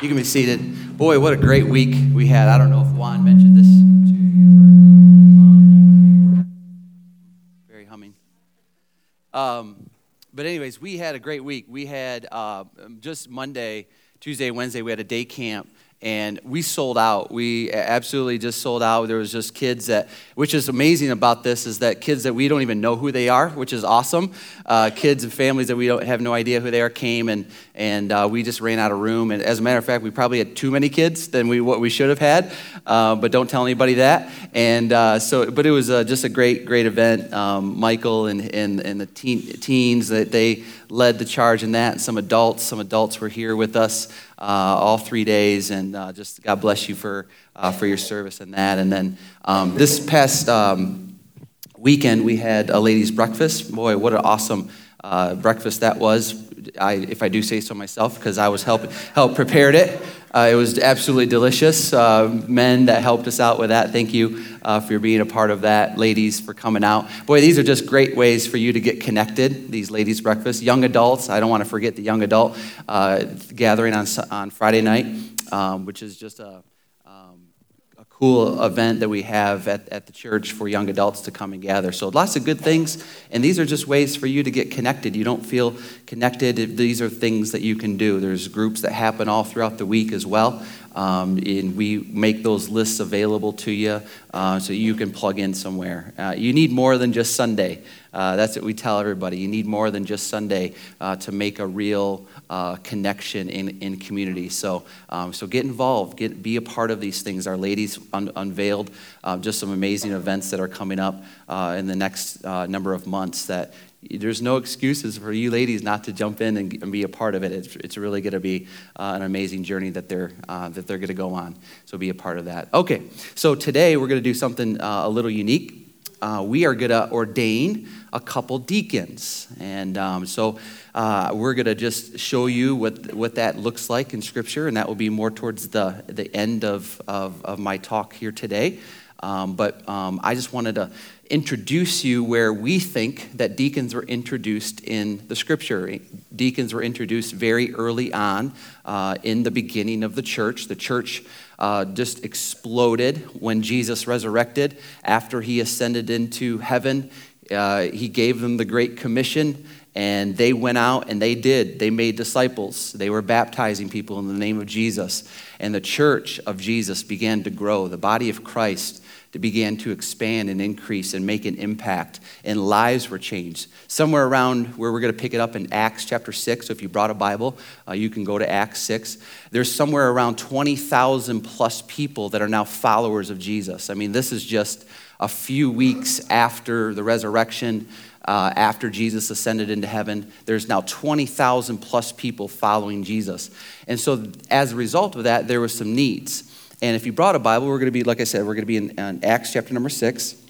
You can be seated. Boy, what a great week we had. I don't know if Juan mentioned this to you. Very humming. Um, but, anyways, we had a great week. We had uh, just Monday, Tuesday, Wednesday, we had a day camp and we sold out. We absolutely just sold out. There was just kids that, which is amazing about this, is that kids that we don't even know who they are, which is awesome. Uh, kids and families that we don't have no idea who they are came, and and uh, we just ran out of room. And as a matter of fact, we probably had too many kids than we what we should have had. Uh, but don't tell anybody that. And uh, so, but it was uh, just a great, great event. Um, Michael and and and the teen, teens that they led the charge in that, and some adults. Some adults were here with us uh, all three days, and uh, just God bless you for for your service in that. And then um, this past um, weekend, we had a ladies' breakfast. Boy, what an awesome breakfast that was! I, if I do say so myself, because I was help help prepared it. Uh, it was absolutely delicious. Uh, men that helped us out with that, thank you uh, for being a part of that. Ladies, for coming out. Boy, these are just great ways for you to get connected, these ladies' breakfasts. Young adults, I don't want to forget the young adult uh, gathering on, on Friday night, um, which is just a cool event that we have at, at the church for young adults to come and gather. So lots of good things, and these are just ways for you to get connected. You don't feel connected. These are things that you can do. There's groups that happen all throughout the week as well. Um, and we make those lists available to you uh, so you can plug in somewhere. Uh, you need more than just Sunday. Uh, that's what we tell everybody. You need more than just Sunday uh, to make a real uh, connection in, in community. So, um, so get involved, get, be a part of these things. Our ladies un- unveiled uh, just some amazing events that are coming up in the next number of months that there's no excuses for you ladies not to jump in and, and be a part of it. It's, it's really going to be uh, an amazing journey that they're, uh, that they're going to go on. So be a part of that. Okay, so today we're going to do something a little unique. we are going to ordain a couple deacons. And um, so uh, we're going to just show you what, what that looks like in Scripture, and that will be more towards the, the end of, of, of my talk here today. Um, but um, I just wanted to introduce you where we think that deacons were introduced in the Scripture. Deacons were introduced very early on uh, in the beginning of the church. The church uh, just exploded when Jesus resurrected after he ascended into heaven. Uh, he gave them the Great Commission and they went out and they did. They made disciples. They were baptizing people in the name of Jesus. And the church of Jesus began to grow. The body of Christ began to expand and increase and make an impact. And lives were changed. Somewhere around where we're going to pick it up in Acts chapter 6. So if you brought a Bible, uh, you can go to Acts 6. There's somewhere around 20,000 plus people that are now followers of Jesus. I mean, this is just a few weeks after the resurrection uh, after Jesus ascended into heaven. There's now 20,000 plus people following Jesus. And so, as a result of that, there were some needs. And if you brought a Bible, we're going to be, like I said, we're going to be in, in Acts chapter number six.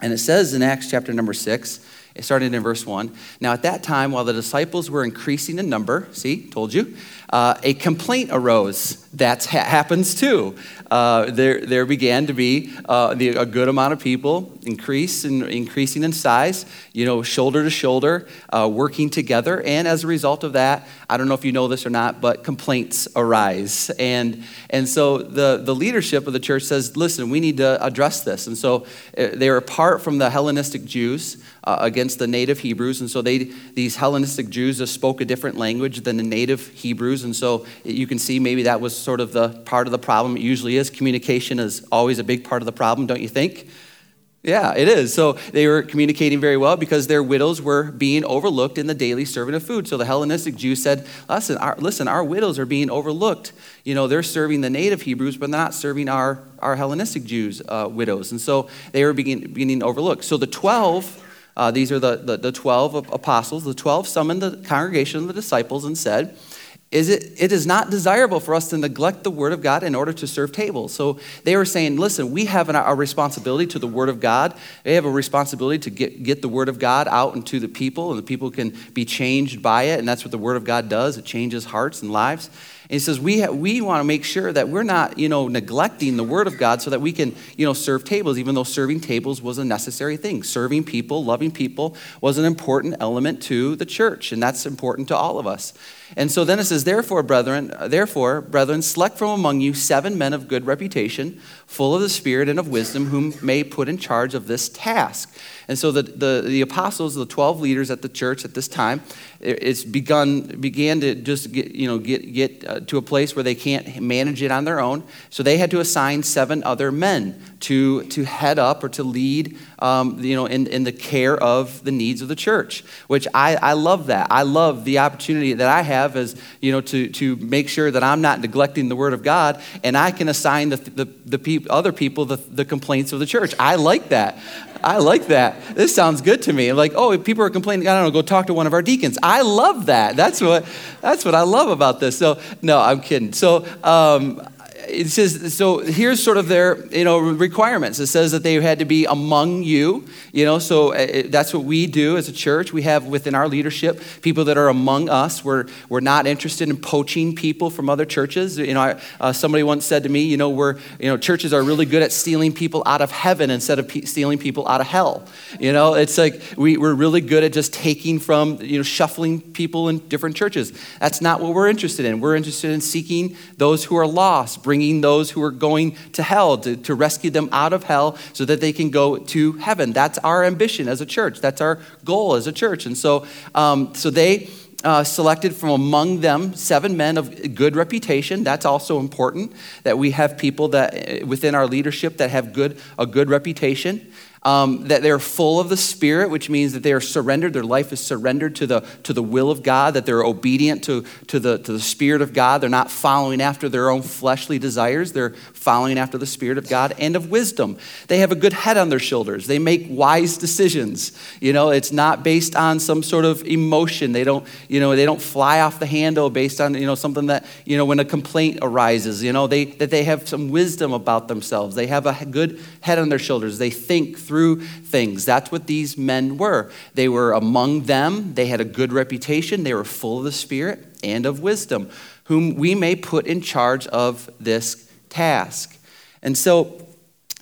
And it says in Acts chapter number six, started in verse 1. Now, at that time, while the disciples were increasing in number, see, told you, uh, a complaint arose. That ha- happens too. Uh, there, there began to be uh, the, a good amount of people increase and increasing in size, you know, shoulder to shoulder, uh, working together. And as a result of that, I don't know if you know this or not, but complaints arise. And, and so the, the leadership of the church says, listen, we need to address this. And so uh, they were apart from the Hellenistic Jews uh, against the native Hebrews. And so they, these Hellenistic Jews just spoke a different language than the native Hebrews. And so you can see maybe that was sort of the part of the problem. It usually is. Communication is always a big part of the problem, don't you think? Yeah, it is. So they were communicating very well because their widows were being overlooked in the daily serving of food. So the Hellenistic Jews said, listen, our, listen, our widows are being overlooked. You know, they're serving the native Hebrews, but not serving our, our Hellenistic Jews' uh, widows. And so they were being, being overlooked. So the 12 uh, these are the, the, the 12 apostles. The 12 summoned the congregation of the disciples and said, is it, it is not desirable for us to neglect the Word of God in order to serve tables. So they were saying, listen, we have a responsibility to the Word of God. They have a responsibility to get, get the Word of God out into the people, and the people can be changed by it. And that's what the Word of God does it changes hearts and lives. And he says, we, we want to make sure that we're not, you know, neglecting the word of God so that we can, you know, serve tables, even though serving tables was a necessary thing. Serving people, loving people was an important element to the church, and that's important to all of us. And so then it says, therefore, brethren, therefore, brethren, select from among you seven men of good reputation, full of the Spirit and of wisdom, whom may put in charge of this task. And so the, the, the apostles, the 12 leaders at the church at this time, it's begun began to just get you know get get uh, to a place where they can't manage it on their own so they had to assign seven other men to to head up or to lead um, you know in, in the care of the needs of the church which I, I love that i love the opportunity that i have as you know to to make sure that i'm not neglecting the word of god and i can assign the the, the pe- other people the, the complaints of the church i like that I like that. This sounds good to me. Like, oh, if people are complaining, I don't know, go talk to one of our deacons. I love that. That's what, that's what I love about this. So, no, I'm kidding. So, um, it says so here's sort of their you know requirements. It says that they had to be among you you know so uh, that's what we do as a church. We have within our leadership people that are among us. We're, we're not interested in poaching people from other churches. You know I, uh, somebody once said to me you know we're you know churches are really good at stealing people out of heaven instead of pe- stealing people out of hell. You know it's like we, we're really good at just taking from you know shuffling people in different churches. That's not what we're interested in. We're interested in seeking those who are lost bringing bringing those who are going to hell to, to rescue them out of hell so that they can go to heaven. That's our ambition as a church. That's our goal as a church. And so, um, so they uh, selected from among them seven men of good reputation. That's also important that we have people that uh, within our leadership that have good a good reputation um, that they're full of the Spirit, which means that they are surrendered, their life is surrendered to the, to the will of God, that they're obedient to, to, the, to the Spirit of God. They're not following after their own fleshly desires, they're following after the Spirit of God and of wisdom. They have a good head on their shoulders, they make wise decisions. You know, it's not based on some sort of emotion. They don't, you know, they don't fly off the handle based on, you know, something that, you know, when a complaint arises, you know, they, that they have some wisdom about themselves. They have a good head on their shoulders. They think through things. That's what these men were. They were among them, they had a good reputation, they were full of the Spirit and of wisdom, whom we may put in charge of this task. And so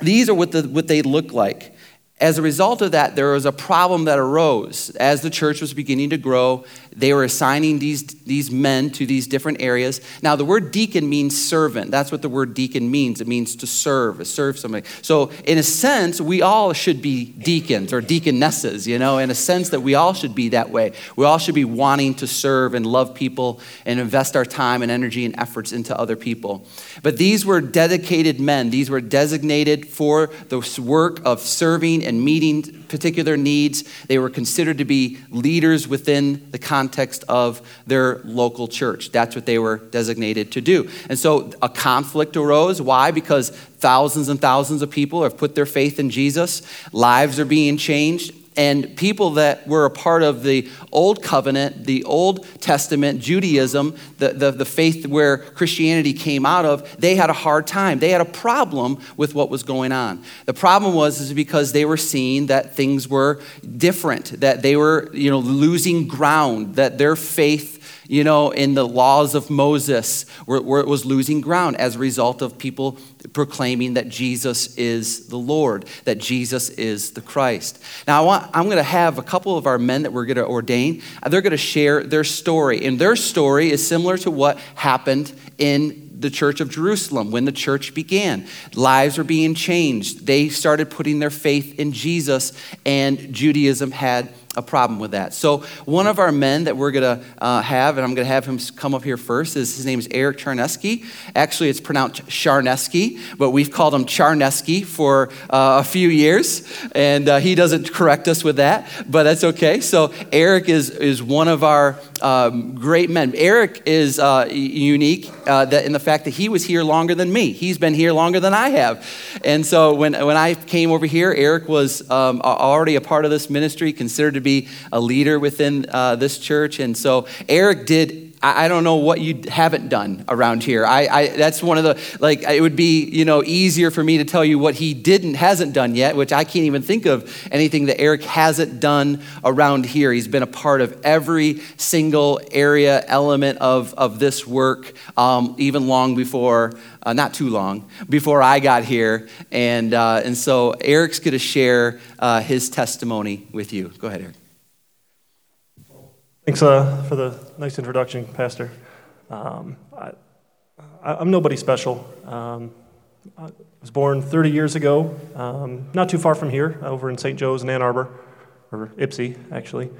these are what, the, what they look like. As a result of that, there was a problem that arose as the church was beginning to grow they were assigning these, these men to these different areas. Now, the word deacon means servant. That's what the word deacon means. It means to serve, serve somebody. So, in a sense, we all should be deacons or deaconesses, you know, in a sense that we all should be that way. We all should be wanting to serve and love people and invest our time and energy and efforts into other people. But these were dedicated men, these were designated for the work of serving and meeting particular needs. They were considered to be leaders within the context of their local church. That's what they were designated to do. And so a conflict arose. Why? Because thousands and thousands of people have put their faith in Jesus, lives are being changed and people that were a part of the Old Covenant, the Old Testament, Judaism, the, the, the, faith where Christianity came out of, they had a hard time. They had a problem with what was going on. The problem was is because they were seeing that things were different, that they were you know, losing ground, that their faith you know, in the laws of Moses, where, where, it was losing ground as a result of people proclaiming that Jesus is the Lord, that Jesus is the Christ. Now, I want, I'm going to have a couple of our men that we're going to ordain. They're going to share their story. And their story is similar to what happened in the church of Jerusalem when the church began. Lives were being changed. They started putting their faith in Jesus, and Judaism had a problem with that. So, one of our men that we're going to uh, have, and I'm going to have him come up here first, is his name is Eric Charneski. Actually, it's pronounced Charneski, but we've called him Charneski for uh, a few years, and uh, he doesn't correct us with that, but that's okay. So, Eric is, is one of our um, great men. Eric is uh, unique uh, that in the fact that he was here longer than me. He's been here longer than I have. And so, when, when I came over here, Eric was um, already a part of this ministry, considered to be a leader within uh, this church. And so Eric did I don't know what you haven't done around here. I, I, that's one of the like it would be you know easier for me to tell you what he didn't hasn't done yet, which I can't even think of anything that Eric hasn't done around here. He's been a part of every single area element of of this work, um, even long before. Uh, not too long before I got here, and uh, and so Eric's going to share uh, his testimony with you. Go ahead, Eric. Thanks uh, for the nice introduction, Pastor. Um, I, am nobody special. Um, I was born 30 years ago, um, not too far from here, over in St. Joe's in Ann Arbor, or Ypsi, actually.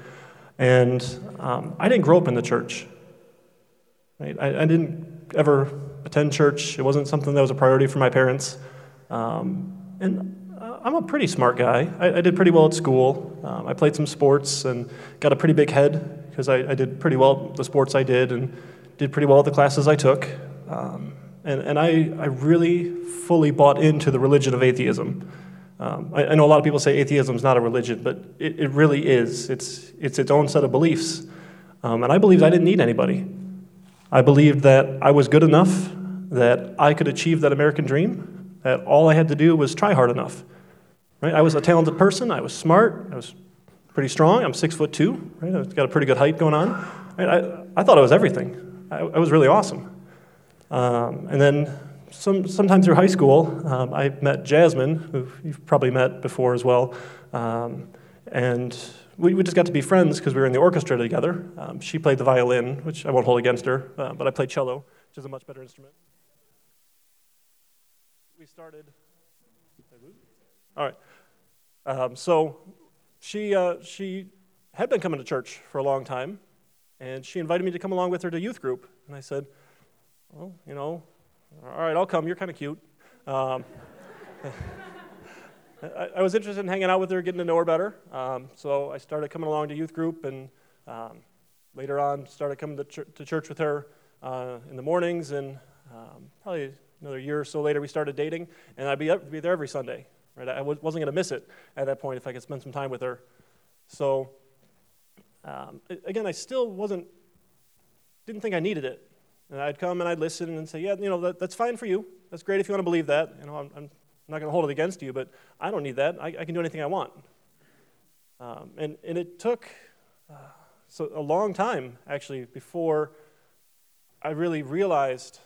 And um, I didn't grow up in the church. Right? I, I, didn't ever attend church. It wasn't something that was a priority for my parents. Um, and I'm a pretty smart guy. I, I did pretty well at school. Um, I played some sports and got a pretty big head because I, I, did pretty well the sports I did and did pretty well the classes I took. Um, and and I, I really fully bought into the religion of atheism. Um, I, I, know a lot of people say atheism is not a religion, but it, it really is. It's, it's its own set of beliefs. Um, and I believed I didn't need anybody. I believed that I was good enough, that I could achieve that American dream, that all I had to do was try hard enough. Right? I was a talented person, I was smart, I was pretty strong. I'm six foot two, right? I've got a pretty good height going on. I, I thought I was everything. I, I was really awesome. Um, and then some, sometime through high school, um, I met Jasmine, who you've probably met before as well. Um, and we, we just got to be friends because we were in the orchestra together. Um, she played the violin, which I won't hold against her, uh, but I played cello, which is a much better instrument. We started. All right. Um, so she, uh, she had been coming to church for a long time, and she invited me to come along with her to youth group. And I said, Well, you know, all right, I'll come. You're kind of cute. Um, I, I, was interested in hanging out with her, getting to know her better. Um, so I started coming along to youth group, and um, later on, started coming to, ch- to church with her uh, in the mornings. And um, probably another year or so later, we started dating, and I'd be, be there every Sunday. Right? I wasn't going to miss it at that point if I could spend some time with her. So, um, again, I still wasn't, didn't think I needed it. And I'd come and I'd listen and say, yeah, you know, that, that's fine for you. That's great if you want to believe that. You know, I'm, I'm not going to hold it against you, but I don't need that. I, I can do anything I want. Um, and, and it took uh, so a long time, actually, before I really realized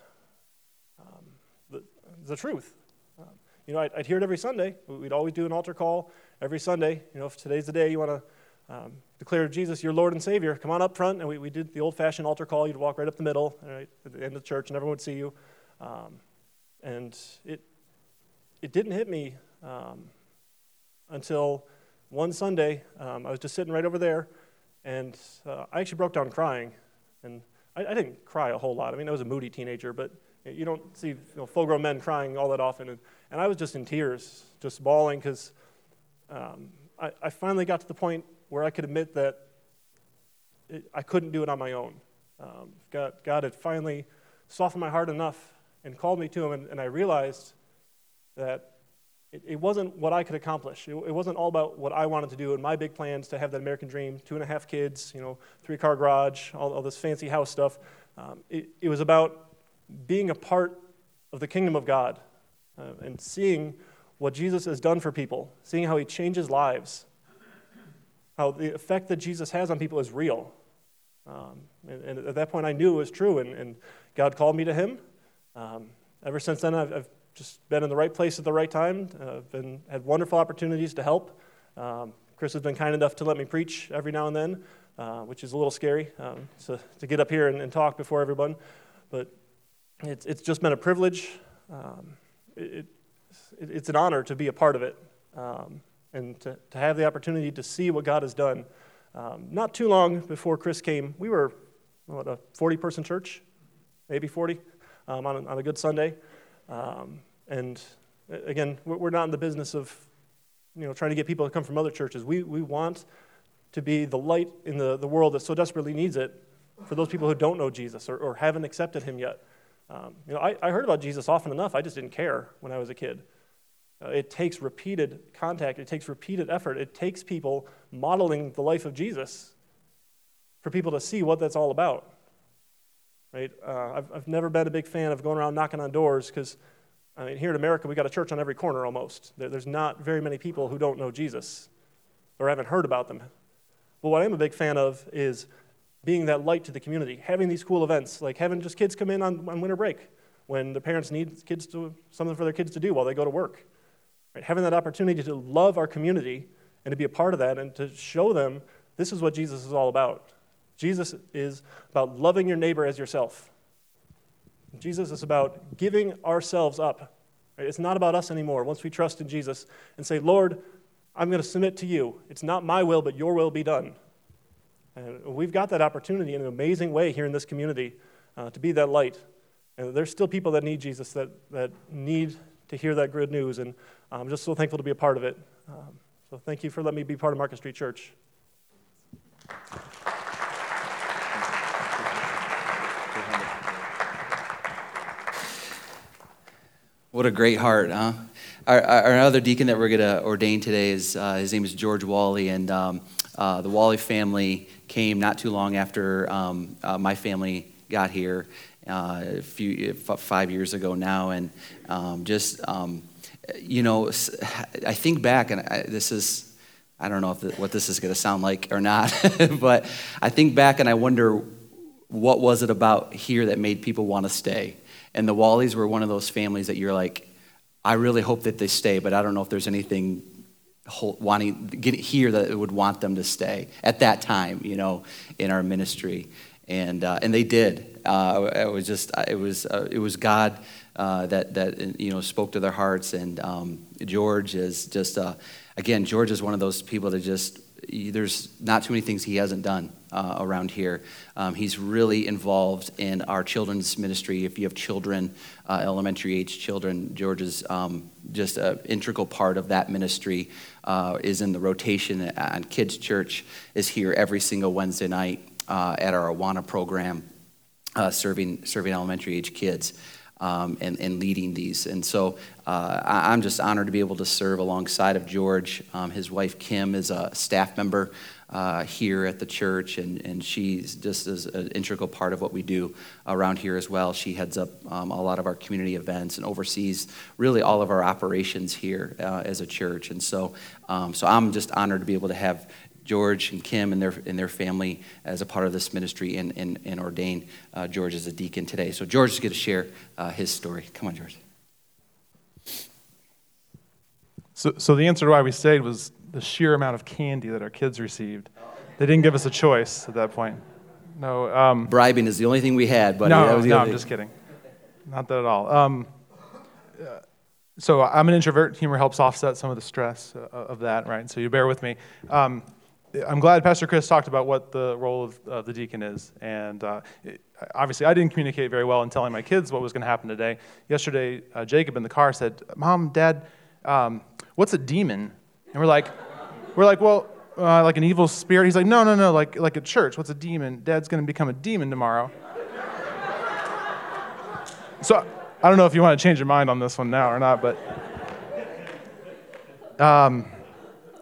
um, the, the truth. You know, I'd, I'd, hear it every Sunday. We'd always do an altar call every Sunday. You know, if today's the day you want to um, declare Jesus your Lord and Savior, come on up front. And we, we did the old fashioned altar call. You'd walk right up the middle, right, at the end of the church, and everyone would see you. Um, and it, it didn't hit me um, until one Sunday. Um, I was just sitting right over there, and uh, I actually broke down crying. And I, I, didn't cry a whole lot. I mean, I was a moody teenager, but you don't see you know, full grown men crying all that often. And, and I was just in tears, just bawling, because um, I, I, finally got to the point where I could admit that it, I couldn't do it on my own. Um, God, God had finally softened my heart enough and called me to Him, and, and I realized that it, it, wasn't what I could accomplish. It, it, wasn't all about what I wanted to do and my big plans to have that American dream, two and a half kids, you know, three car garage, all, all this fancy house stuff. Um, it, it was about being a part of the kingdom of God uh, and seeing what Jesus has done for people, seeing how he changes lives, how the effect that Jesus has on people is real. Um, and, and, at that point, I knew it was true, and, and God called me to him. Um, ever since then, I've, I've, just been in the right place at the right time. I've had wonderful opportunities to help. Um, Chris has been kind enough to let me preach every now and then, uh, which is a little scary um, to, to get up here and, and, talk before everyone. But it's, it's just been a privilege. Um, it, it's an honor to be a part of it um, and to, to have the opportunity to see what God has done. Um, not too long before Chris came, we were, what, a 40 person church, maybe 40, um, on, a, on a good Sunday. Um, and again, we're not in the business of you know, trying to get people to come from other churches. We, we want to be the light in the, the world that so desperately needs it for those people who don't know Jesus or, or haven't accepted him yet. Um, you know, I, I, heard about Jesus often enough. I just didn't care when I was a kid. Uh, it takes repeated contact. It takes repeated effort. It takes people modeling the life of Jesus for people to see what that's all about. right? Uh, I've, I've never been a big fan of going around knocking on doors because, I mean, here in America, we've got a church on every corner almost. There, there's not very many people who don't know Jesus or haven't heard about them. But what I'm a big fan of is being that light to the community, having these cool events, like having just kids come in on, on winter break when the parents need kids to something for their kids to do while they go to work. Right? Having that opportunity to love our community and to be a part of that and to show them this is what Jesus is all about. Jesus is about loving your neighbor as yourself. Jesus is about giving ourselves up. Right? It's not about us anymore. Once we trust in Jesus and say, Lord, I'm going to submit to you. It's not my will, but your will be done. And we've got that opportunity in an amazing way here in this community uh, to be that light. And there's still people that need Jesus, that, that need to hear that good news. And I'm just so thankful to be a part of it. Um, so thank you for letting me be part of Market Street Church. What a great heart, huh? Our, our other deacon that we're going to ordain today is uh, his name is George Wally, and um, uh, the Wally family came not too long after um, uh, my family got here, uh, a few five years ago now, and um, just um, you know, I think back, and I, this is. I don't know if what this is going to sound like or not, but I think back and I wonder what was it about here that made people want to stay? And the Wallies were one of those families that you're like, I really hope that they stay, but I don't know if there's anything wanting get here that would want them to stay at that time, you know, in our ministry, and uh, and they did. Uh, it was just it was uh, it was God uh, that that you know spoke to their hearts, and um, George is just uh, again George is one of those people that just there's not too many things he hasn't done uh, around here. Um, he's really involved in our children's ministry. If you have children, uh, elementary age children, George is um, just an integral part of that ministry. Uh, is in the rotation and Kids Church. Is here every single Wednesday night uh, at our Awana program, uh, serving serving elementary age kids. Um, and, and, leading these. And so uh, I, am just honored to be able to serve alongside of George. Um, his wife Kim is a staff member uh, here at the church, and, and she's just as an integral part of what we do around here as well. She heads up um, a lot of our community events and oversees really all of our operations here uh, as a church. And so, um, so I'm just honored to be able to have George and Kim and their, and their family as a part of this ministry and, and, and ordain uh, George as a deacon today. So George is going to share uh, his story. Come on, George. So, so the answer to why we stayed was the sheer amount of candy that our kids received. They didn't give us a choice at that point. No. Um, Bribing is the only thing we had, but no, no, I'm just kidding. Not that at all. Um, uh, so I'm an introvert. Humor helps offset some of the stress uh, of that, right? So you bear with me. Um, I'm glad Pastor Chris talked about what the role of uh, the deacon is. And uh, it, obviously, I didn't communicate very well in telling my kids what was going to happen today. Yesterday, uh, Jacob in the car said, Mom, Dad, um, what's a demon? And we're like, we're like, well, uh, like an evil spirit. He's like, no, no, no, like, like a church. What's a demon? Dad's going to become a demon tomorrow. so I don't know if you want to change your mind on this one now or not, but. Um,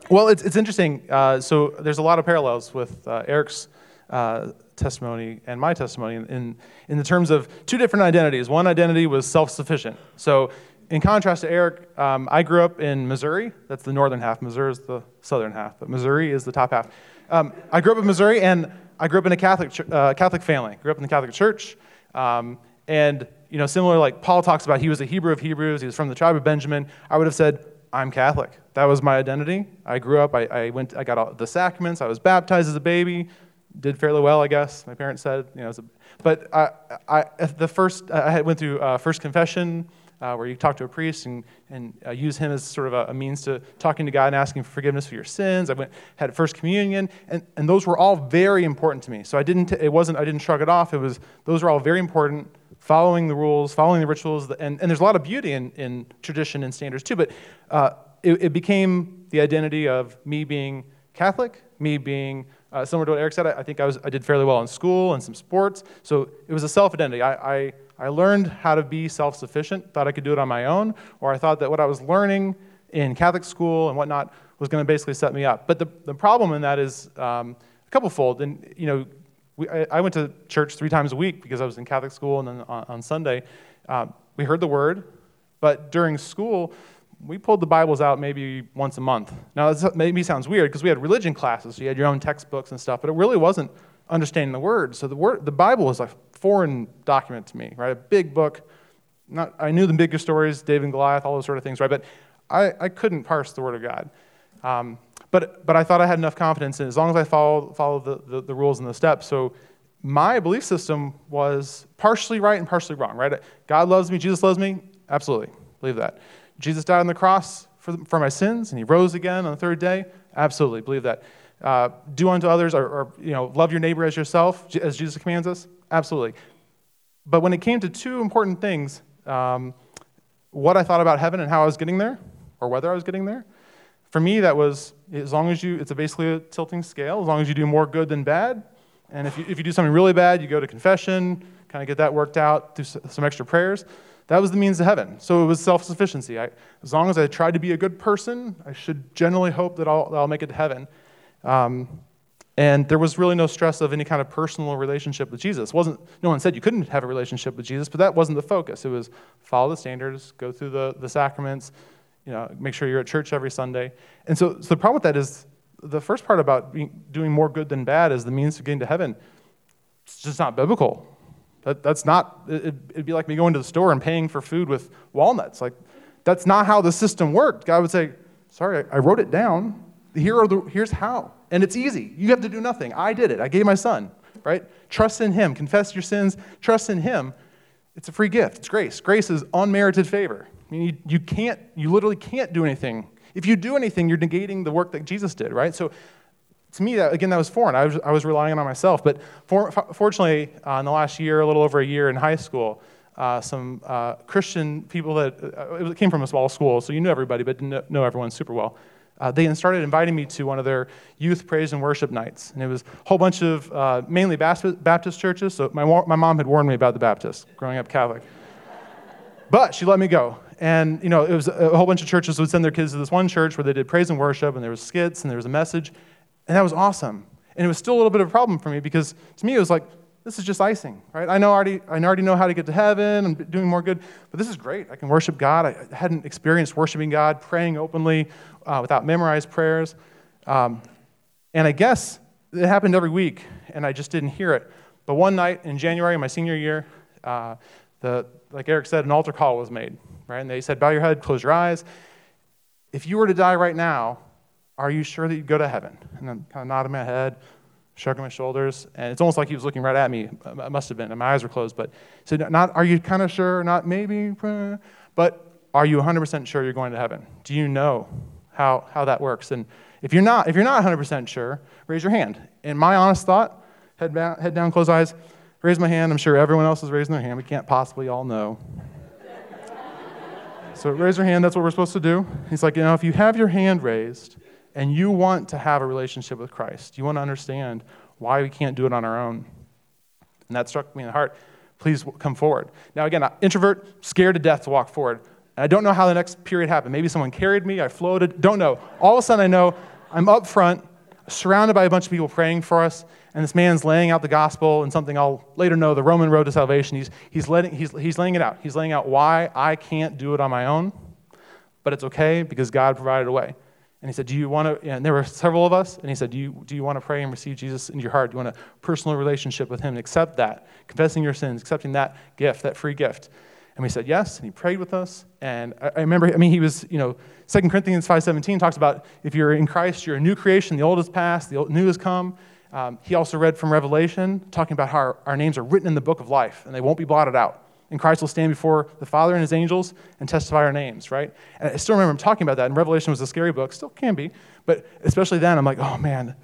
well, it's, it's interesting. Uh, so there's a lot of parallels with uh, Eric's uh, testimony and my testimony in, in the terms of two different identities. One identity was self sufficient. So in contrast to Eric, um, I grew up in Missouri. That's the northern half. Missouri is the southern half, but Missouri is the top half. Um, I grew up in Missouri, and I grew up in a Catholic uh, Catholic family. Grew up in the Catholic Church, um, and you know, similar like Paul talks about, he was a Hebrew of Hebrews. He was from the tribe of Benjamin. I would have said, I'm Catholic. That was my identity. I grew up. I, I went. I got all the sacraments. I was baptized as a baby. Did fairly well, I guess. My parents said, you know, a, but I, I, the first I went through uh, first confession uh, where you talk to a priest and, and uh, use him as sort of a, a, means to talking to God and asking for forgiveness for your sins. I went had first communion, and, and those were all very important to me. So I didn't it wasn't I didn't shrug it off. It was those were all very important. Following the rules, following the rituals, and, and there's a lot of beauty in, in tradition and standards too. But uh, it, it became the identity of me being Catholic, me being uh, similar to what Eric said. I, I, think I was I did fairly well in school and some sports. So it was a self identity. I, I I learned how to be self sufficient, thought I could do it on my own, or I thought that what I was learning in Catholic school and whatnot was going to basically set me up. But the, the problem in that is um, a couple fold. And, you know, we, I, I, went to church three times a week because I was in Catholic school, and then on, on Sunday, um, we heard the word. But during school, we pulled the Bibles out maybe once a month. Now, that maybe sounds weird because we had religion classes, so you had your own textbooks and stuff, but it really wasn't understanding the word. So the word, the Bible was a foreign document to me, right? A big book. Not, I knew the bigger stories, David and Goliath, all those sort of things, right? But I, I couldn't parse the word of God. Um, but, but I thought I had enough confidence in as long as I followed, followed the, the, the rules and the steps. So my belief system was partially right and partially wrong, right? God loves me, Jesus loves me, absolutely, believe that. Jesus died on the cross for, for my sins, and he rose again on the third day, absolutely, believe that. Uh, do unto others, or, or, you know, love your neighbor as yourself, as Jesus commands us, absolutely. But when it came to two important things, um, what I thought about heaven and how I was getting there, or whether I was getting there, for me, that was as long as you, it's a basically a tilting scale, as long as you do more good than bad. And if you, if you do something really bad, you go to confession, kind of get that worked out, do some extra prayers. That was the means to heaven. So it was self sufficiency. As long as I tried to be a good person, I should generally hope that I'll, that I'll make it to heaven. Um, and there was really no stress of any kind of personal relationship with Jesus. wasn't no one said you couldn't have a relationship with Jesus, but that wasn't the focus. It was follow the standards, go through the, the sacraments, you know, make sure you're at church every Sunday. And so, so the problem with that is the first part about being, doing more good than bad as the means to getting to heaven. It's just not biblical. That, that's not, it, it'd be like me going to the store and paying for food with walnuts. Like, that's not how the system worked. God would say, Sorry, I, I wrote it down. Here are the, here's how. And it's easy. You have to do nothing. I did it. I gave my son, right? Trust in him. Confess your sins. Trust in him. It's a free gift. It's grace. Grace is unmerited favor. I mean, you, you can't, you literally can't do anything. If you do anything, you're negating the work that Jesus did, right? So to me, that, again, that was foreign. I was, I was relying on myself. But for, fortunately, uh, in the last year, a little over a year in high school, uh, some uh, Christian people that uh, it came from a small school, so you knew everybody, but didn't know everyone super well. Uh, they started inviting me to one of their youth praise and worship nights. And it was a whole bunch of uh, mainly Baptist churches. So my, my mom had warned me about the Baptists growing up Catholic. but she let me go and you know it was a whole bunch of churches would send their kids to this one church where they did praise and worship and there was skits and there was a message and that was awesome and it was still a little bit of a problem for me because to me it was like this is just icing right i know already i already know how to get to heaven i'm doing more good but this is great i can worship god i hadn't experienced worshiping god praying openly uh, without memorized prayers um, and i guess it happened every week and i just didn't hear it but one night in january my senior year uh, the, like eric said an altar call was made right? And they said, Bow your head, close your eyes. If you were to die right now, are you sure that you'd go to heaven? And I'm kind of nodding my head, shrugging my shoulders, and it's almost like he was looking right at me. It must have been, and my eyes were closed. But he said, Not, are you kind of sure? Not maybe, uh, but are you 100% sure you're going to heaven? Do you know how, how that works? And if you're not, if you're not 100% sure, raise your hand. And my honest thought, head head down, close eyes, raise my hand. I'm sure everyone else is raising their hand. We can't possibly all know. So raise your hand, that's what we're supposed to do. He's like, you know, if you have your hand raised and you want to have a relationship with Christ, you want to understand why we can't do it on our own. And that struck me in the heart. Please come forward. Now, again, introvert, scared to death to walk forward. And I don't know how the next period happened. Maybe someone carried me, I floated, don't know. All of a sudden, I know I'm up front, surrounded by a bunch of people praying for us, and this man's laying out the gospel and something I'll later know, the Roman road to salvation. He's, he's, letting, he's, he's laying it out. He's laying out why I can't do it on my own, but it's okay because God provided a way. And he said, Do you want to? And there were several of us. And he said, Do you, do you want to pray and receive Jesus into your heart? Do you want a personal relationship with him and accept that? Confessing your sins, accepting that gift, that free gift. And we said yes, and he prayed with us. And I, I remember, I mean, he was, you know, 2 Corinthians 5.17 talks about if you're in Christ, you're a new creation, the old has passed, the new has come. Um, he also read from Revelation, talking about how our, our, names are written in the book of life and they won't be blotted out. And Christ will stand before the Father and his angels and testify our names, right? And I still remember him talking about that. And Revelation was a scary book, still can be, but especially then, I'm like, oh man,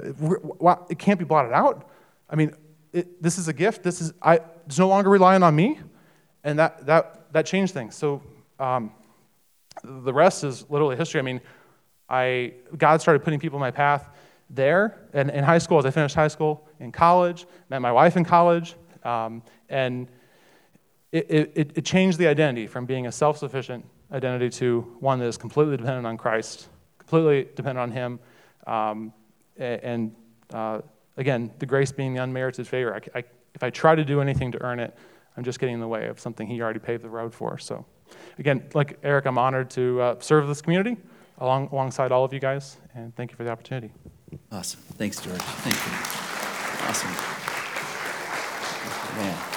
it can't be blotted out. I mean, it, this is a gift. This is, I, it's no longer relying on me. And that, that, that changed things. So um, the rest is literally history. I mean, I, God started putting people in my path there and in high school as I finished high school, in college, met my wife in college, um, and it, it, it, changed the identity from being a self sufficient identity to one that is completely dependent on Christ, completely dependent on Him. Um, and uh, again, the grace being the unmerited favor. I, I, if I try to do anything to earn it, I'm just getting in the way of something He already paved the road for. So, again, like Eric, I'm honored to uh, serve this community along, alongside all of you guys, and thank you for the opportunity. Awesome. Thanks, George. Thank you. Awesome. Man.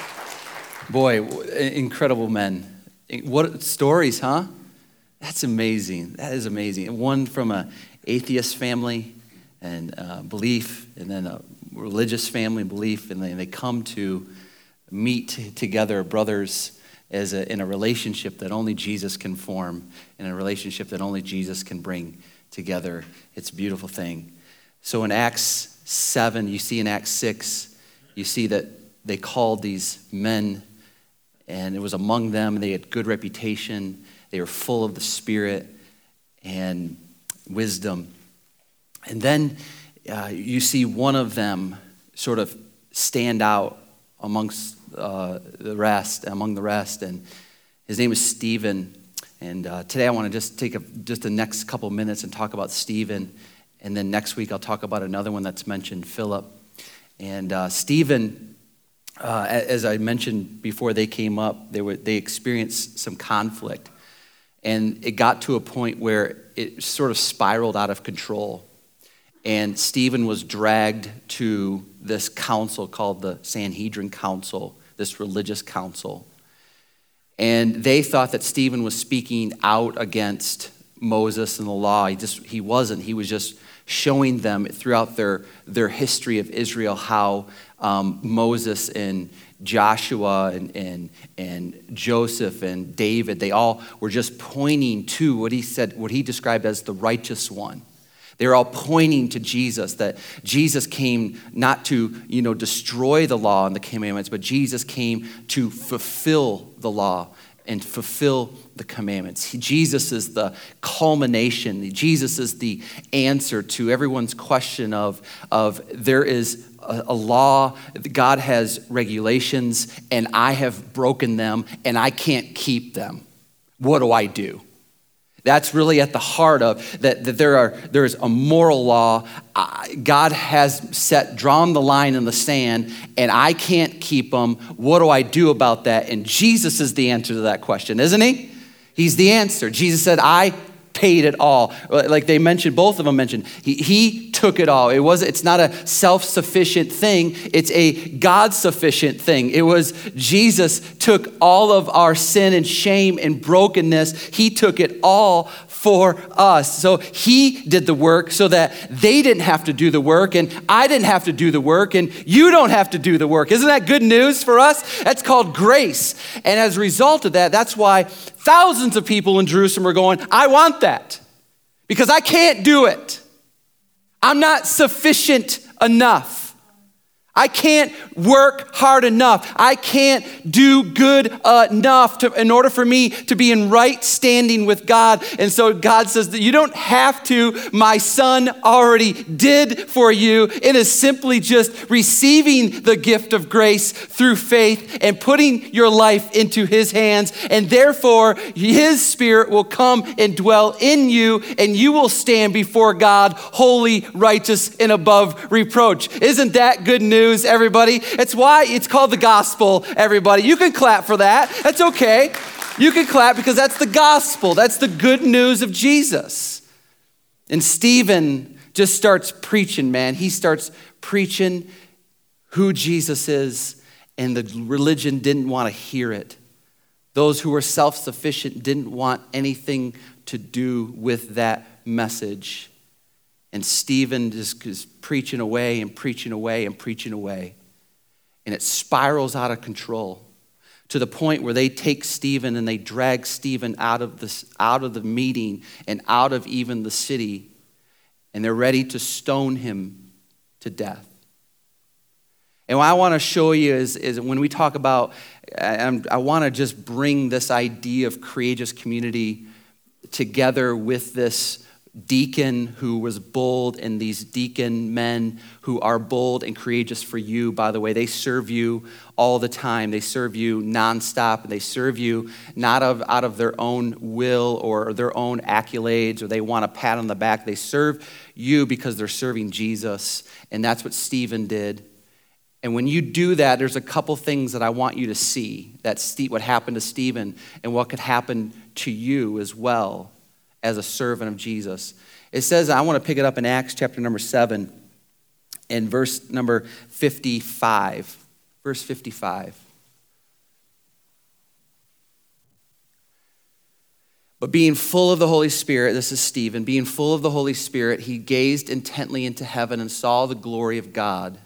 Boy, incredible men. What stories, huh? That's amazing. That is amazing. One from an atheist family and uh, belief, and then a religious family belief, and then they come to meet together, brothers, as a, in a relationship that only Jesus can form, in a relationship that only Jesus can bring together. It's a beautiful thing. So in Acts 7, you see in Acts 6, you see that they called these men, and it was among them. They had good reputation, they were full of the Spirit and wisdom. And then uh, you see one of them sort of stand out amongst uh, the rest, among the rest, and his name is Stephen. And uh, today I want to just take a, just the next couple minutes and talk about Stephen. And then next week I'll talk about another one that's mentioned, Philip. And uh, Stephen, uh, as I mentioned before they came up, they, were, they experienced some conflict. And it got to a point where it sort of spiraled out of control. And Stephen was dragged to this council called the Sanhedrin Council, this religious council. And they thought that Stephen was speaking out against Moses and the law. He just he wasn't. He was just showing them throughout their, their history of Israel how um, Moses and Joshua and, and, and Joseph and David, they all were just pointing to what he said, what he described as the righteous one. They're all pointing to Jesus, that Jesus came not to, you know, destroy the law and the commandments, but Jesus came to fulfill the law and fulfill the commandments. Jesus is the culmination. Jesus is the answer to everyone's question of, of there is a, law, God has regulations, and I have broken them, and I can't keep them. What do I do? That's really at the heart of that, that there are there is a moral law. God has set drawn the line in the sand, and I can't keep them. What do I do about that? And Jesus is the answer to that question, isn't he? He's the answer. Jesus said, "I paid it all. Like they mentioned, both of them mentioned, he, he took it all. It was, it's not a self sufficient thing, it's a God sufficient thing. It was Jesus took all of our sin and shame and brokenness, He took it all for us. So he did the work so that they didn't have to do the work, and I didn't have to do the work, and you don't have to do the work. Isn't that good news for us? That's called grace. And as a result of that, that's why thousands of people in Jerusalem are going, I want that because I can't do it. I'm not sufficient enough. I can't work hard enough. I can't do good enough to, in order for me to be in right standing with God. And so God says that you don't have to. My son already did for you. It is simply just receiving the gift of grace through faith and putting your life into his hands. And therefore, his spirit will come and dwell in you, and you will stand before God holy, righteous, and above reproach. Isn't that good news? News, everybody. It's why it's called the gospel, everybody. You can clap for that. That's okay. You can clap because that's the gospel. That's the good news of Jesus. And Stephen just starts preaching, man. He starts preaching who Jesus is, and the religion didn't want to hear it. Those who were self sufficient didn't want anything to do with that message. And Stephen just is preaching away and preaching away and preaching away. And it spirals out of control to the point where they take Stephen and they drag Stephen out of, this, out of the meeting and out of even the city. And they're ready to stone him to death. And what I want to show you is, is when we talk about, I, I want to just bring this idea of courageous community together with this deacon who was bold, and these deacon men who are bold and courageous for you, by the way, they serve you all the time. They serve you nonstop, and they serve you not of, out of their own will or their own accolades or they want a pat on the back. They serve you because they're serving Jesus, and that's what Stephen did. And when you do that, there's a couple things that I want you to see. That's what happened to Stephen and what could happen to you as well as a servant of Jesus. It says, I want to pick it up in Acts chapter number 7 and verse number 55. Verse 55. But being full of the Holy Spirit, this is Stephen, being full of the Holy Spirit, he gazed intently into heaven and saw the glory of God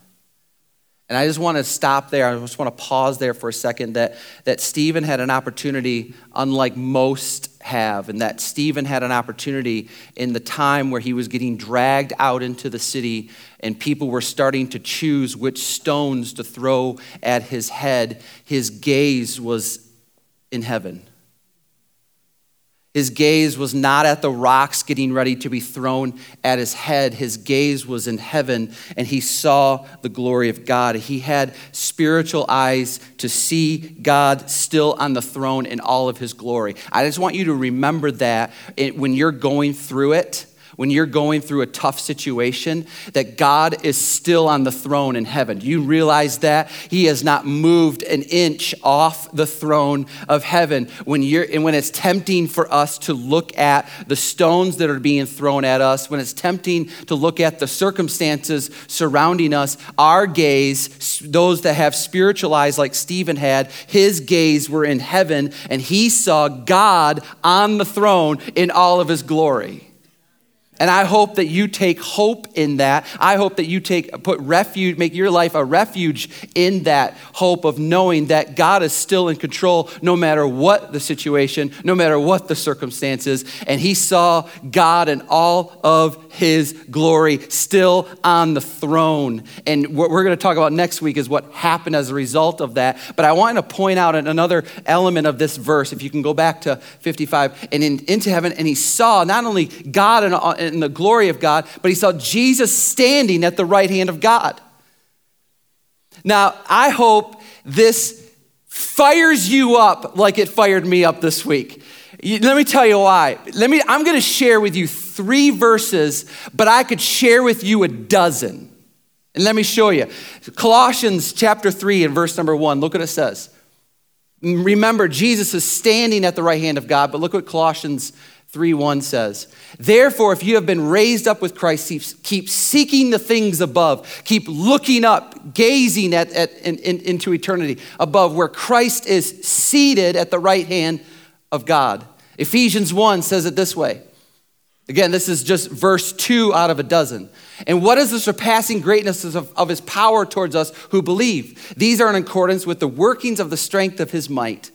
and I just want to stop there. I just want to pause there for a second that, that Stephen had an opportunity, unlike most have, and that Stephen had an opportunity in the time where he was getting dragged out into the city and people were starting to choose which stones to throw at his head. His gaze was in heaven. His gaze was not at the rocks getting ready to be thrown at his head. His gaze was in heaven, and he saw the glory of God. He had spiritual eyes to see God still on the throne in all of his glory. I just want you to remember that when you're going through it when you're going through a tough situation, that God is still on the throne in heaven. Do you realize that? He has not moved an inch off the throne of heaven. When you're and when it's tempting for us to look at the stones that are being thrown at us, when it's tempting to look at the circumstances surrounding us, our gaze, those that have spiritual eyes like Stephen had, his gaze were in heaven and he saw God on the throne in all of his glory. And I hope that you take hope in that. I hope that you take put refuge, make your life a refuge in that hope of knowing that God is still in control no matter what the situation, no matter what the circumstances. And he saw God in all of his glory still on the throne. And what we're going to talk about next week is what happened as a result of that. But I want to point out another element of this verse. If you can go back to 55 and in, into heaven, and he saw not only God and in the glory of God, but he saw Jesus standing at the right hand of God. Now, I hope this fires you up like it fired me up this week. Let me tell you why. Let me I'm going to share with you 3 verses, but I could share with you a dozen. And let me show you. Colossians chapter 3 and verse number 1. Look what it says. Remember, Jesus is standing at the right hand of God, but look what Colossians 3 1 says, Therefore, if you have been raised up with Christ, keep seeking the things above. Keep looking up, gazing at, at in, in, into eternity above, where Christ is seated at the right hand of God. Ephesians 1 says it this way. Again, this is just verse 2 out of a dozen. And what is the surpassing greatness of, of his power towards us who believe? These are in accordance with the workings of the strength of his might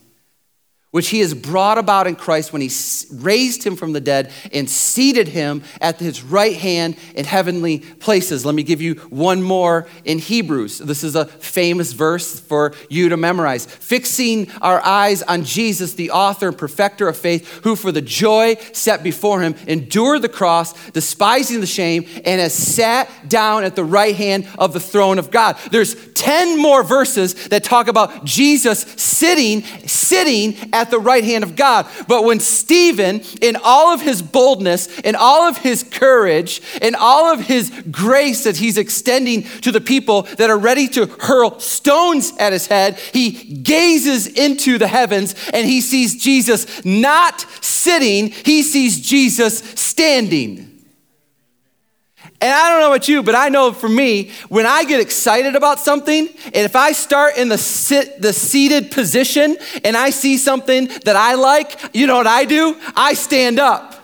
which he has brought about in Christ when he raised him from the dead and seated him at his right hand in heavenly places. Let me give you one more in Hebrews. This is a famous verse for you to memorize. Fixing our eyes on Jesus, the author and perfecter of faith, who for the joy set before him endured the cross, despising the shame, and has sat down at the right hand of the throne of God. There's 10 more verses that talk about Jesus sitting, sitting at the right hand of God. But when Stephen, in all of his boldness, in all of his courage, in all of his grace that he's extending to the people that are ready to hurl stones at his head, he gazes into the heavens and he sees Jesus not sitting, he sees Jesus standing. And I don't know about you, but I know for me, when I get excited about something, and if I start in the sit, the seated position and I see something that I like, you know what I do? I stand up.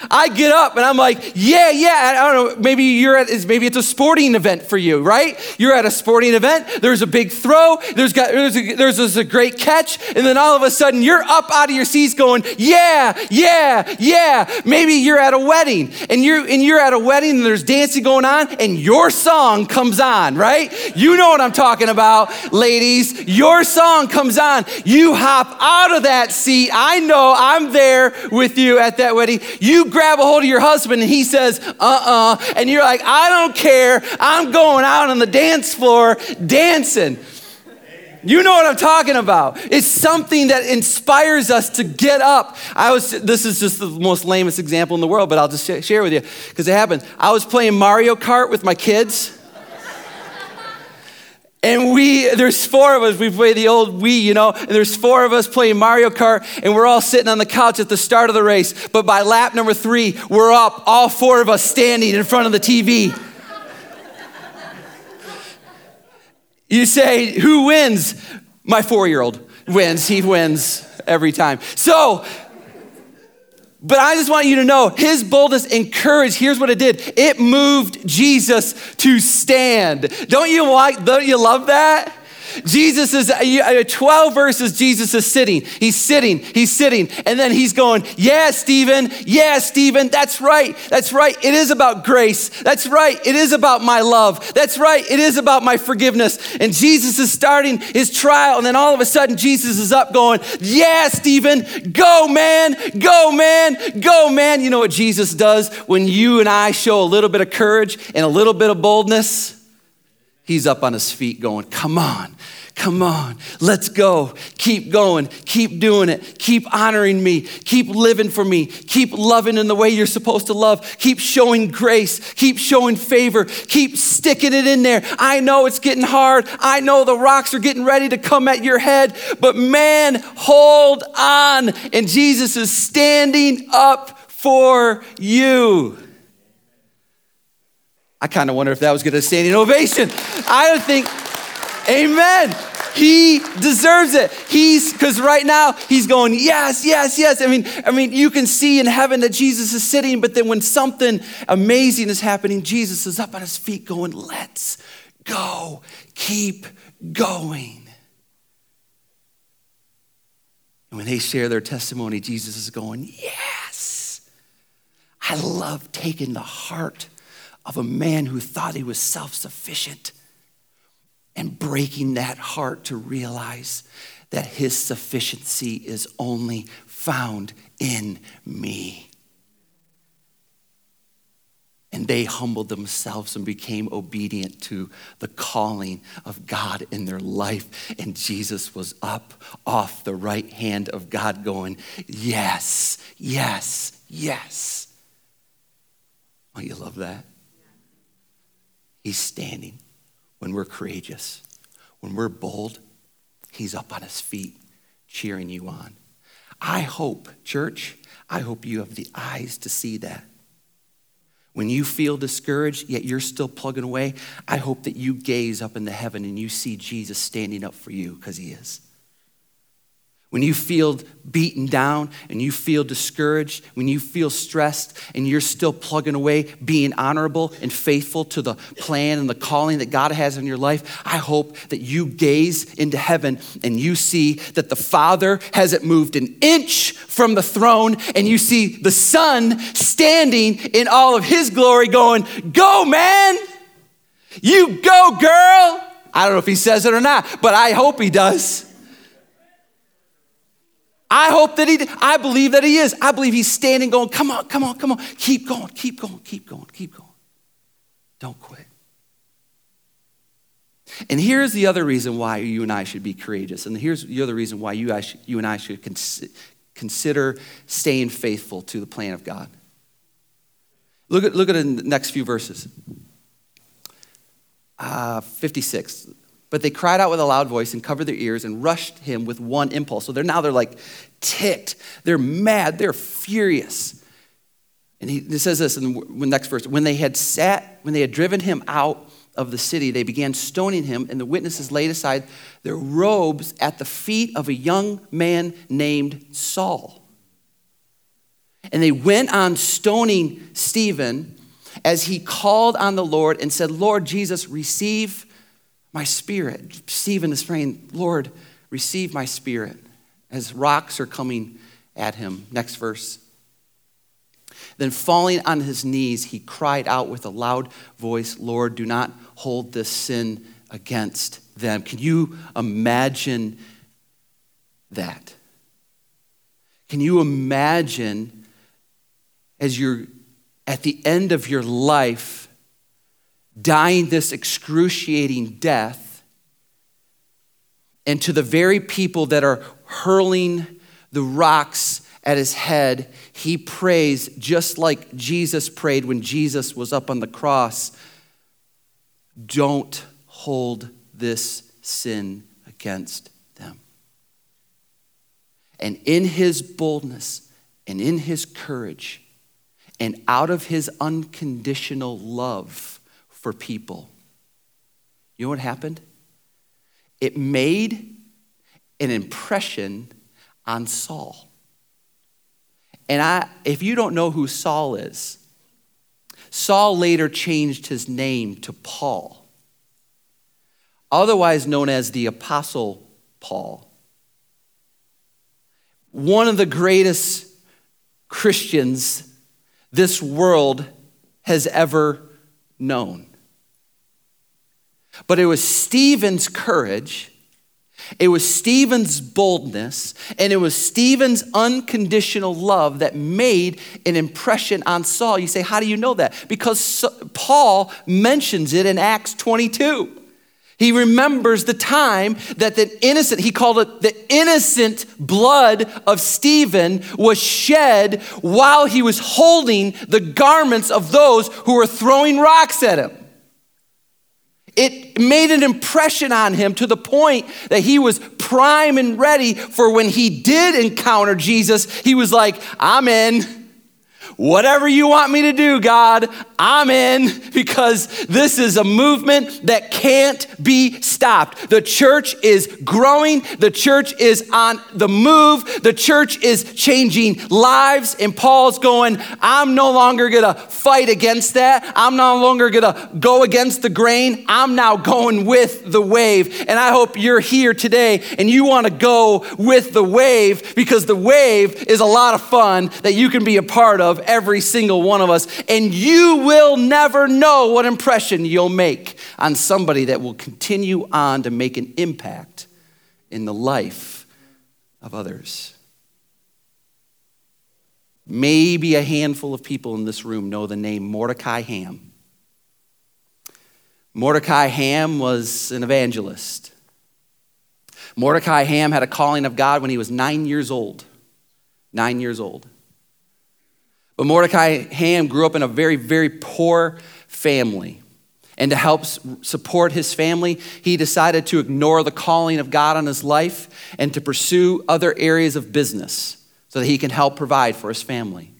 I get up and I'm like, yeah, yeah. I don't know. Maybe you're at maybe it's a sporting event for you, right? You're at a sporting event. There's a big throw. There's got there's a, there's a great catch, and then all of a sudden you're up out of your seats going, yeah, yeah, yeah. Maybe you're at a wedding and you're and you're at a wedding and there's dancing going on, and your song comes on, right? You know what I'm talking about, ladies. Your song comes on. You hop out of that seat. I know I'm there with you at that wedding. You grab a hold of your husband and he says, uh uh and you're like, I don't care. I'm going out on the dance floor dancing. You know what I'm talking about. It's something that inspires us to get up. I was this is just the most lamest example in the world, but I'll just share with you because it happened. I was playing Mario Kart with my kids. And we, there's four of us, we play the old Wii, you know, and there's four of us playing Mario Kart, and we're all sitting on the couch at the start of the race. But by lap number three, we're up, all four of us standing in front of the TV. You say, who wins? My four year old wins. He wins every time. So, but I just want you to know his boldness and courage, here's what it did it moved Jesus to stand. Don't you like, don't you love that? Jesus is, uh, 12 verses, Jesus is sitting. He's sitting, he's sitting, and then he's going, Yeah, Stephen, yeah, Stephen, that's right, that's right. It is about grace. That's right, it is about my love. That's right, it is about my forgiveness. And Jesus is starting his trial, and then all of a sudden, Jesus is up going, Yeah, Stephen, go, man, go, man, go, man. You know what Jesus does when you and I show a little bit of courage and a little bit of boldness? He's up on his feet going, Come on, come on, let's go. Keep going, keep doing it, keep honoring me, keep living for me, keep loving in the way you're supposed to love, keep showing grace, keep showing favor, keep sticking it in there. I know it's getting hard, I know the rocks are getting ready to come at your head, but man, hold on. And Jesus is standing up for you. I kind of wonder if that was going to standing ovation. I don't think, amen. He deserves it. He's because right now he's going, yes, yes, yes. I mean, I mean, you can see in heaven that Jesus is sitting, but then when something amazing is happening, Jesus is up on his feet going, let's go, keep going. And when they share their testimony, Jesus is going, yes. I love taking the heart of a man who thought he was self sufficient and breaking that heart to realize that his sufficiency is only found in me. And they humbled themselves and became obedient to the calling of God in their life. And Jesus was up off the right hand of God, going, Yes, yes, yes. Don't you love that? He's standing when we're courageous. When we're bold, He's up on His feet cheering you on. I hope, church, I hope you have the eyes to see that. When you feel discouraged, yet you're still plugging away, I hope that you gaze up into heaven and you see Jesus standing up for you because He is when you feel beaten down and you feel discouraged, when you feel stressed and you're still plugging away, being honorable and faithful to the plan and the calling that God has in your life, I hope that you gaze into heaven and you see that the Father hasn't moved an inch from the throne and you see the Son standing in all of His glory going, Go, man! You go, girl! I don't know if He says it or not, but I hope He does. I hope that he, I believe that he is. I believe he's standing going, come on, come on, come on. Keep going, keep going, keep going, keep going. Don't quit. And here's the other reason why you and I should be courageous. And here's the other reason why you, I you and I should cons- consider staying faithful to the plan of God. Look at, look at the next few verses. Uh, 56. But they cried out with a loud voice and covered their ears and rushed him with one impulse. So they're now they're like ticked. They're mad. They're furious. And he, he says this in the next verse. When they had sat, when they had driven him out of the city, they began stoning him, and the witnesses laid aside their robes at the feet of a young man named Saul. And they went on stoning Stephen as he called on the Lord and said, Lord Jesus, receive my spirit. Stephen is praying, Lord, receive my spirit as rocks are coming at him. Next verse. Then, falling on his knees, he cried out with a loud voice, Lord, do not hold this sin against them. Can you imagine that? Can you imagine as you're at the end of your life, dying this excruciating death, and to the very people that are hurling the rocks at his head, he prays just like Jesus prayed when Jesus was up on the cross Don't hold this sin against them. And in his boldness and in his courage and out of his unconditional love for people, you know what happened? It made an impression on Saul. And I, if you don't know who Saul is, Saul later changed his name to Paul, otherwise known as the Apostle Paul. One of the greatest Christians this world has ever known. But it was Stephen's courage it was Stephen's boldness and it was Stephen's unconditional love that made an impression on Saul. You say, How do you know that? Because Paul mentions it in Acts 22. He remembers the time that the innocent, he called it the innocent blood of Stephen was shed while he was holding the garments of those who were throwing rocks at him. It made an impression on him to the point that he was prime and ready for when he did encounter Jesus. He was like, I'm in. Whatever you want me to do, God, I'm in because this is a movement that can't be stopped. The church is growing, the church is on the move, the church is changing lives. And Paul's going, I'm no longer gonna fight against that. I'm no longer gonna go against the grain. I'm now going with the wave. And I hope you're here today and you wanna go with the wave because the wave is a lot of fun that you can be a part of every single one of us. And you will never know what impression you'll make on somebody that will continue on to make an impact in the life of others. Maybe a handful of people in this room know the name Mordecai Ham. Mordecai Ham was an evangelist. Mordecai Ham had a calling of God when he was nine years old. Nine years old. But Mordecai Ham grew up in a very, very poor family. And to help support his family, he decided to ignore the calling of God on his life and to pursue other areas of business so that he can help provide for his family.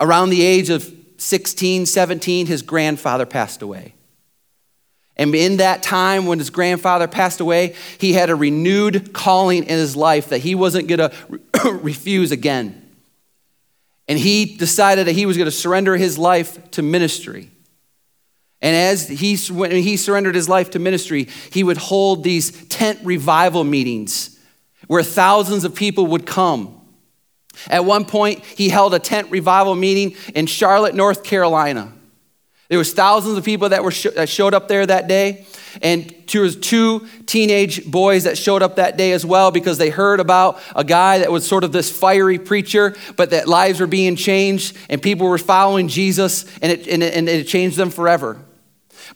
Around the age of 16, 17, his grandfather passed away. And in that time, when his grandfather passed away, he had a renewed calling in his life that he wasn't going to refuse again. And he decided that he was going to surrender his life to ministry. And as he, when he surrendered his life to ministry, he would hold these tent revival meetings where thousands of people would come. At one point, he held a tent revival meeting in Charlotte, North Carolina. There was thousands of people that, were sh- that showed up there that day. And there was two teenage boys that showed up that day as well because they heard about a guy that was sort of this fiery preacher, but that lives were being changed and people were following Jesus and it, and it, and it changed them forever.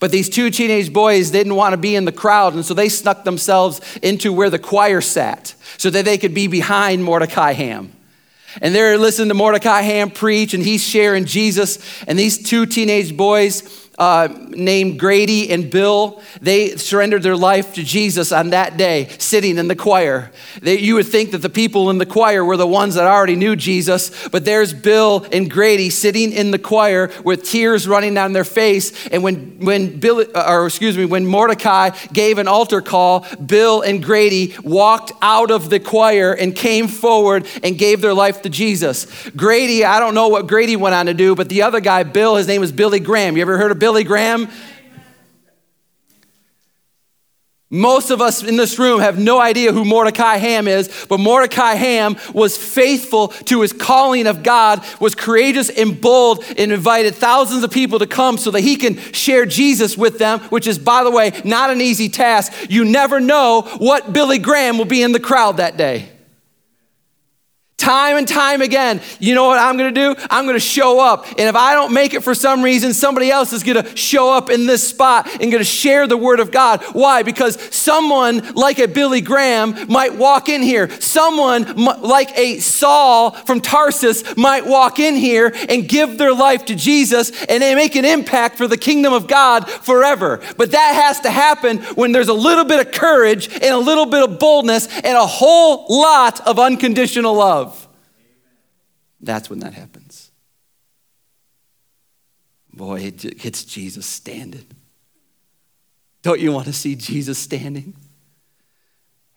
But these two teenage boys didn't want to be in the crowd, and so they snuck themselves into where the choir sat so that they could be behind Mordecai Ham. And they're listening to Mordecai Ham preach, and he's sharing Jesus. And these two teenage boys, uh, named Grady and Bill, they surrendered their life to Jesus on that day, sitting in the choir. They, you would think that the people in the choir were the ones that already knew Jesus, but there's Bill and Grady sitting in the choir with tears running down their face. And when, when Bill, or excuse me, when Mordecai gave an altar call, Bill and Grady walked out of the choir and came forward and gave their life to Jesus. Grady, I don't know what Grady went on to do, but the other guy, Bill, his name was Billy Graham. You ever heard of Bill? Billy Graham? Most of us in this room have no idea who Mordecai Ham is, but Mordecai Ham was faithful to his calling of God, was courageous and bold, and invited thousands of people to come so that he can share Jesus with them, which is, by the way, not an easy task. You never know what Billy Graham will be in the crowd that day. Time and time again, you know what I'm gonna do? I'm gonna show up. And if I don't make it for some reason, somebody else is gonna show up in this spot and gonna share the word of God. Why? Because someone like a Billy Graham might walk in here. Someone like a Saul from Tarsus might walk in here and give their life to Jesus and they make an impact for the kingdom of God forever. But that has to happen when there's a little bit of courage and a little bit of boldness and a whole lot of unconditional love. That's when that happens. Boy, it gets Jesus standing. Don't you want to see Jesus standing?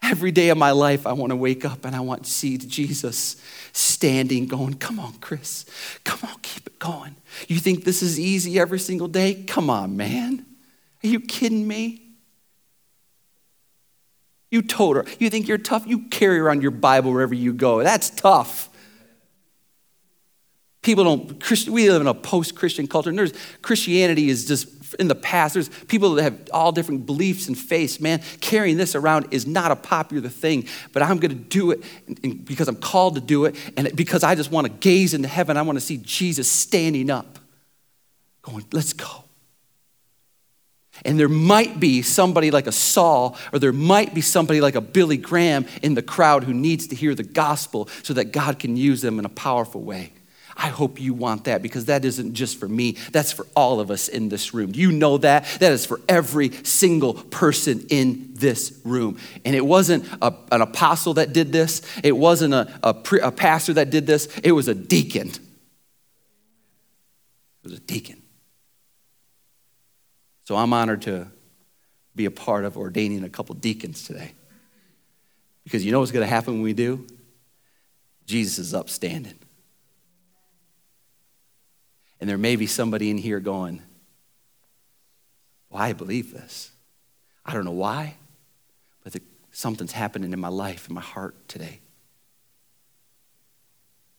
Every day of my life, I want to wake up and I want to see Jesus standing, going, Come on, Chris. Come on, keep it going. You think this is easy every single day? Come on, man. Are you kidding me? You told her. You think you're tough? You carry around your Bible wherever you go. That's tough. People don't, we live in a post Christian culture, and there's, Christianity is just in the past. There's people that have all different beliefs and faiths. Man, carrying this around is not a popular thing, but I'm going to do it because I'm called to do it, and because I just want to gaze into heaven. I want to see Jesus standing up, going, let's go. And there might be somebody like a Saul, or there might be somebody like a Billy Graham in the crowd who needs to hear the gospel so that God can use them in a powerful way. I hope you want that because that isn't just for me, that's for all of us in this room. You know that? That is for every single person in this room. And it wasn't a, an apostle that did this, it wasn't a, a, pre, a pastor that did this, it was a deacon. It was a deacon. So I'm honored to be a part of ordaining a couple deacons today. Because you know what's going to happen when we do? Jesus is upstanding. And there may be somebody in here going, Well, I believe this. I don't know why, but the, something's happening in my life, in my heart today.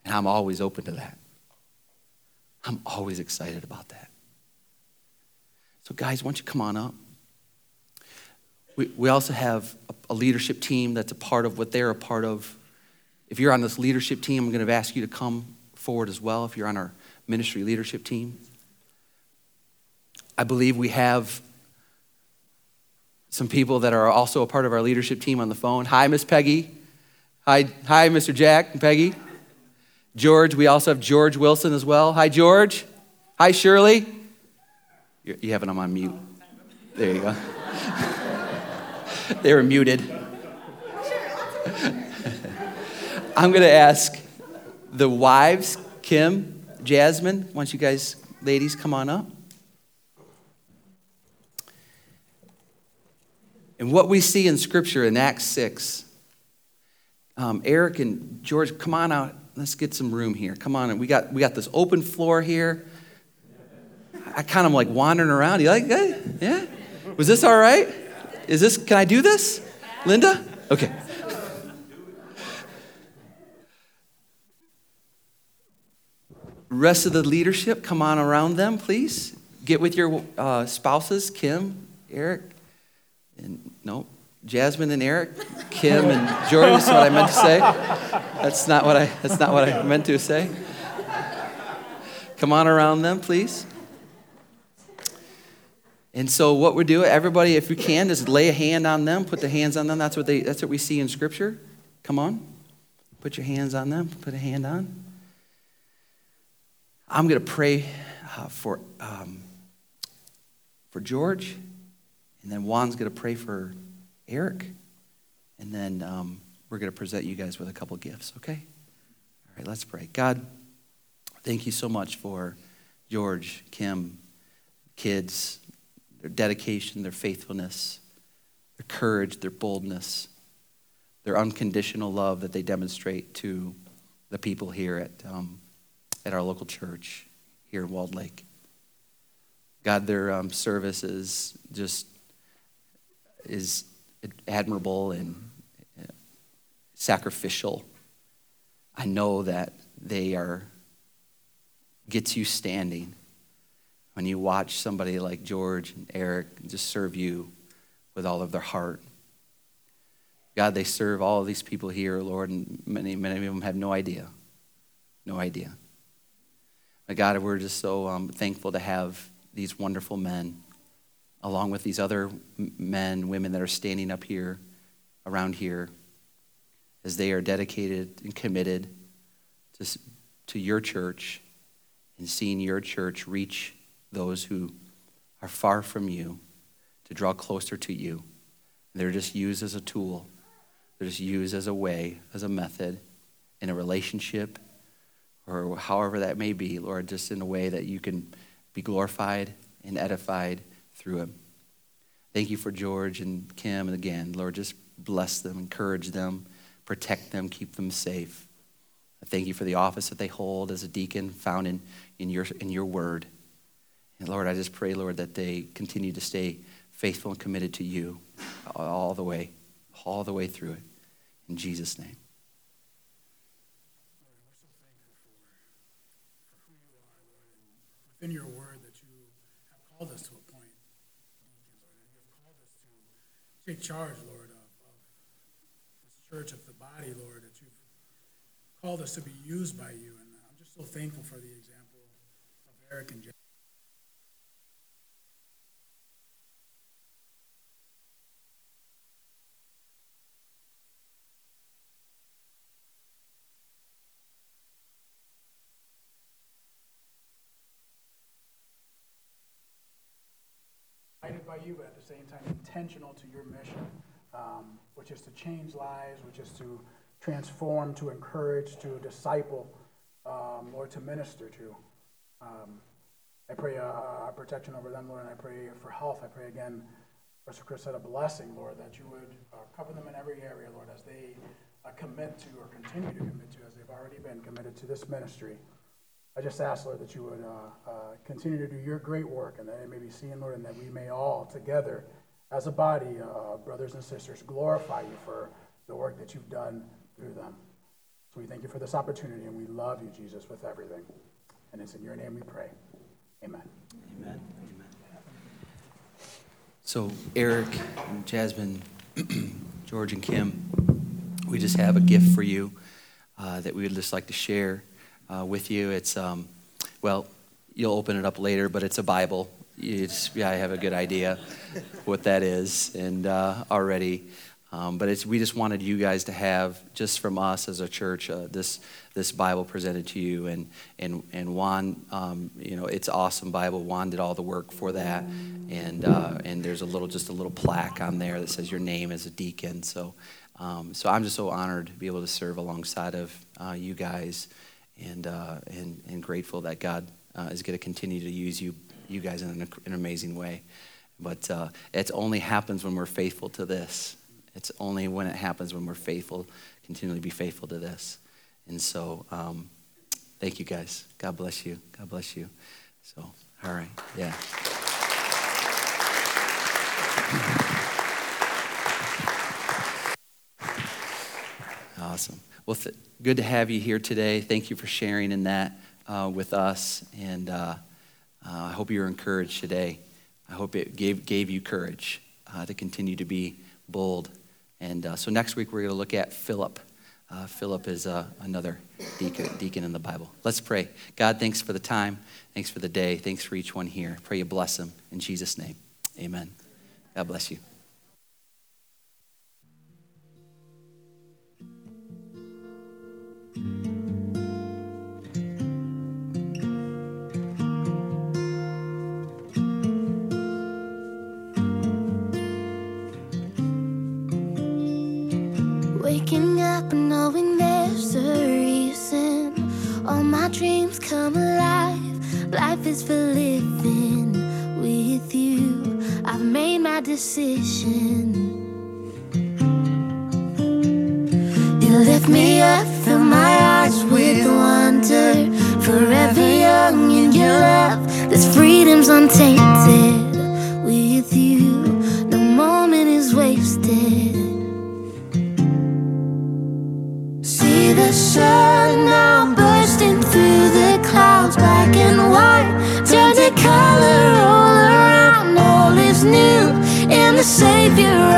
And I'm always open to that. I'm always excited about that. So, guys, why don't you come on up? We, we also have a, a leadership team that's a part of what they're a part of. If you're on this leadership team, I'm going to ask you to come forward as well if you're on our ministry leadership team. I believe we have some people that are also a part of our leadership team on the phone. Hi, Miss Peggy. Hi, hi, Mr. Jack and Peggy. George, we also have George Wilson as well. Hi, George. Hi, Shirley. You have it on mute. There you go. they were muted. I'm going to ask the wives, Kim, Jasmine, once you guys, ladies, come on up. And what we see in Scripture in Acts 6, um, Eric and George, come on out. Let's get some room here. Come on. We got, we got this open floor here. I kind of like wandering around. You like that? Yeah? Was this all right? Is this, can I do this? Linda? Okay. Rest of the leadership, come on around them, please. Get with your uh, spouses, Kim, Eric, and no, Jasmine and Eric, Kim and Jordan. That's what I meant to say. That's not what I. That's not what I meant to say. Come on around them, please. And so what we do, everybody, if you can, just lay a hand on them, put the hands on them. That's what they that's what we see in scripture. Come on. Put your hands on them, put a hand on. I'm going to pray uh, for, um, for George, and then Juan's going to pray for Eric, and then um, we're going to present you guys with a couple gifts, okay? All right, let's pray. God, thank you so much for George, Kim, kids, their dedication, their faithfulness, their courage, their boldness, their unconditional love that they demonstrate to the people here at, um, at our local church here in Walled Lake. God, their um, service is just is admirable and uh, sacrificial. I know that they are gets you standing when you watch somebody like George and Eric just serve you with all of their heart. God, they serve all of these people here, Lord, and many, many of them have no idea. No idea. But God, we're just so um, thankful to have these wonderful men, along with these other men, women that are standing up here, around here, as they are dedicated and committed to, to your church and seeing your church reach those who are far from you to draw closer to you. They're just used as a tool, they're just used as a way, as a method in a relationship or however that may be, Lord, just in a way that you can be glorified and edified through him. Thank you for George and Kim, and again, Lord, just bless them, encourage them, protect them, keep them safe. I thank you for the office that they hold as a deacon found in, in, your, in your word. And Lord, I just pray, Lord, that they continue to stay faithful and committed to you all the way, all the way through it. In Jesus' name. Within your word that you have called us to a point, you have called us to take charge, Lord, of, of this church, of the body, Lord, that you've called us to be used by you. And I'm just so thankful for the example of Eric and Jeff. You, but at the same time intentional to your mission, um, which is to change lives, which is to transform, to encourage, to disciple, um, or to minister to. Um, I pray uh, uh, protection over them, Lord, and I pray for health. I pray again, Pastor Chris said, a blessing, Lord, that you would uh, cover them in every area, Lord, as they uh, commit to or continue to commit to, as they've already been committed to this ministry. I just ask, Lord, that you would uh, uh, continue to do your great work and that it may be seen, Lord, and that we may all together as a body, uh, brothers and sisters, glorify you for the work that you've done through them. So we thank you for this opportunity and we love you, Jesus, with everything. And it's in your name we pray. Amen. Amen. Amen. So, Eric, and Jasmine, George, and Kim, we just have a gift for you uh, that we would just like to share uh, with you. It's, um, well, you'll open it up later, but it's a Bible. Yeah, I have a good idea what that is, and uh, already. Um, but it's, we just wanted you guys to have, just from us as a church, uh, this, this Bible presented to you. And, and, and Juan, um, you know, it's awesome Bible. Juan did all the work for that. And, uh, and there's a little, just a little plaque on there that says your name as a deacon. So, um, so I'm just so honored to be able to serve alongside of uh, you guys and, uh, and, and grateful that God uh, is going to continue to use you, you guys in an, an amazing way. But uh, it only happens when we're faithful to this. It's only when it happens when we're faithful, continually be faithful to this. And so, um, thank you guys. God bless you. God bless you. So, all right. Yeah. Awesome. Well, th- good to have you here today. Thank you for sharing in that uh, with us. And uh, uh, I hope you're encouraged today. I hope it gave, gave you courage uh, to continue to be bold. And uh, so next week, we're going to look at Philip. Uh, Philip is another deacon, deacon in the Bible. Let's pray. God, thanks for the time. Thanks for the day. Thanks for each one here. Pray you bless them. In Jesus' name, amen. God bless you. Knowing there's a reason. All my dreams come alive. Life is for living with you. I've made my decision. You lift me up, fill my eyes with wonder. Forever young in your love, this freedom's untainted. With you, around. All